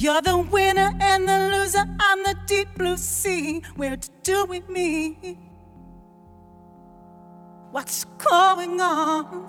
You're the winner and the loser on the deep blue sea. Where to do with me? What's going on?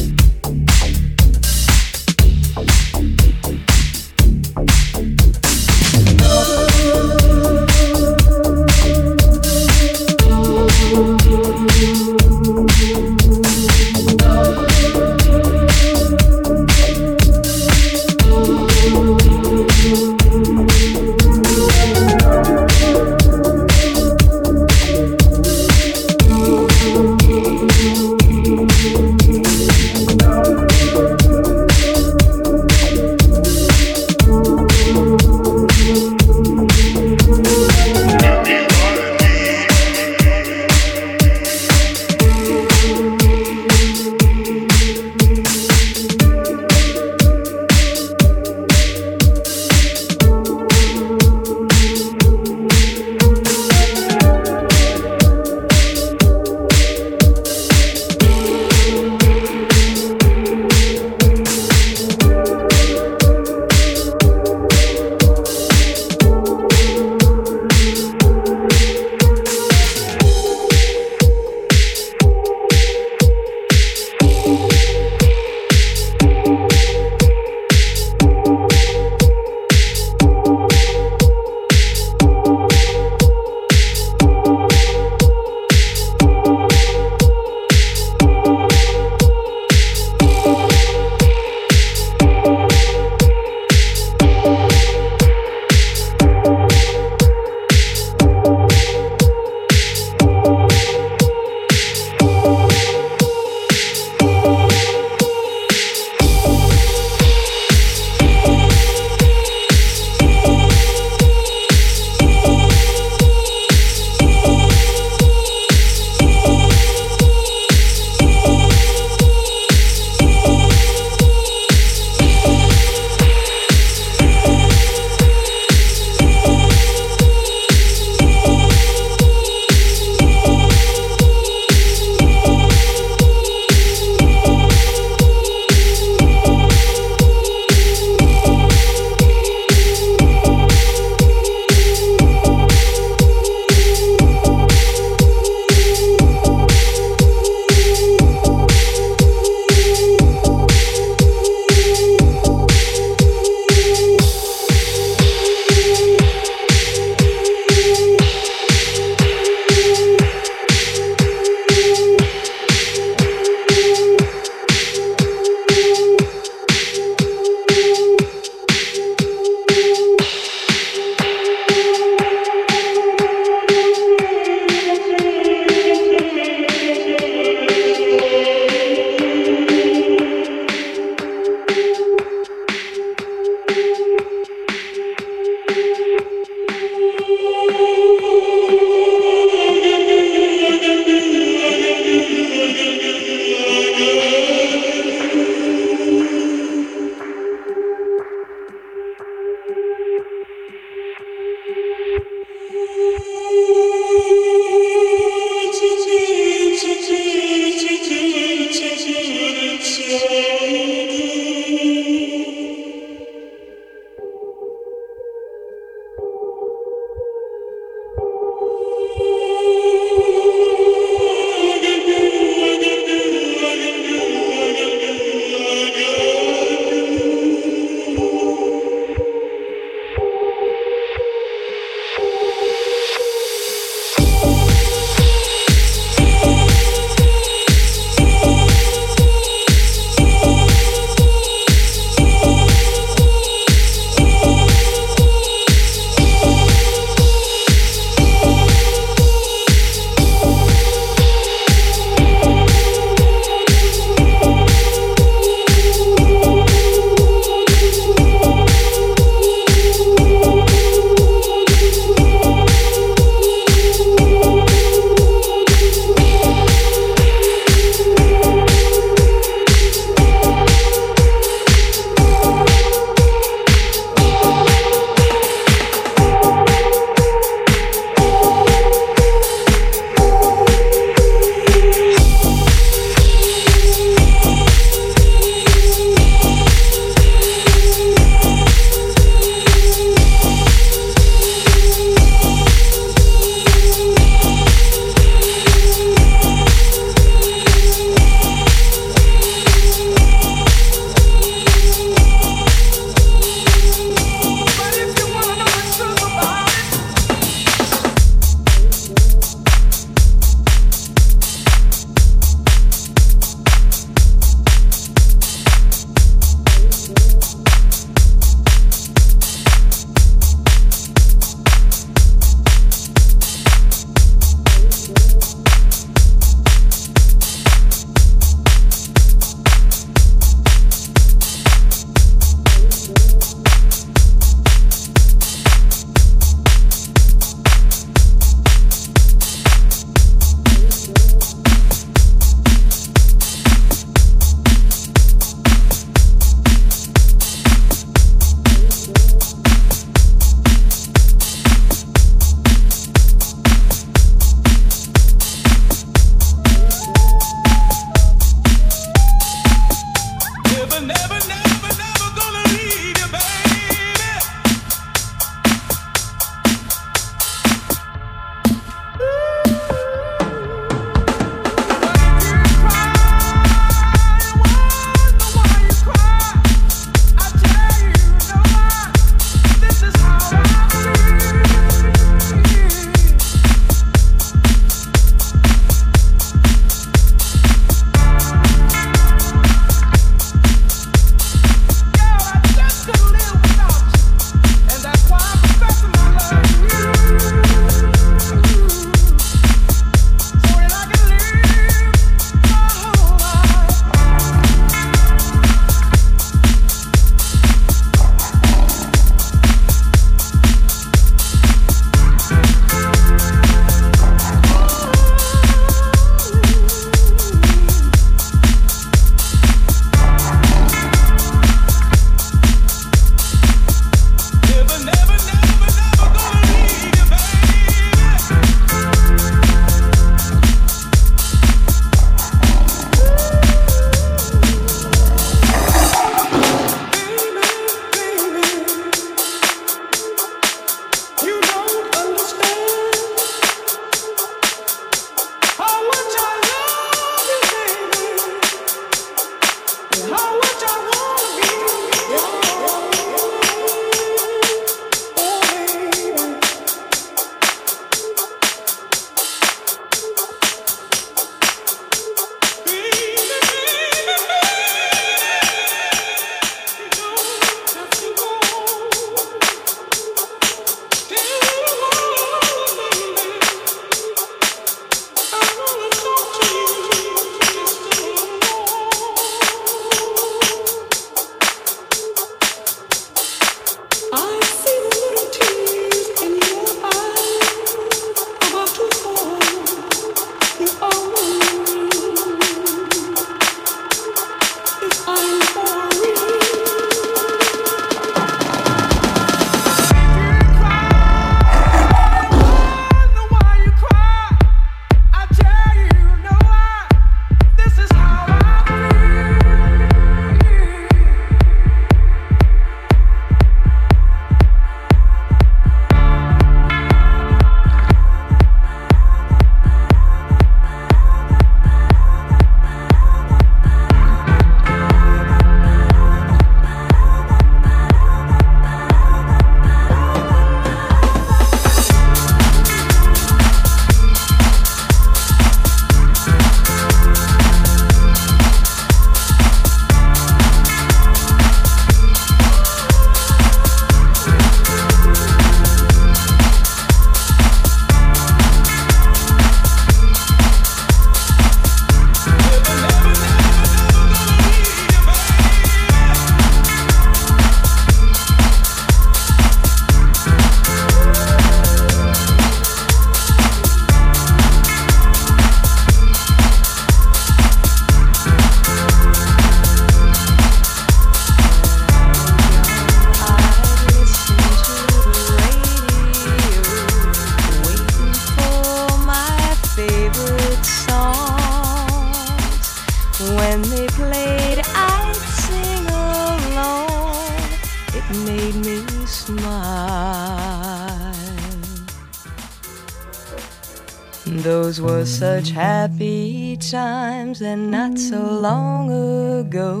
And not so long ago.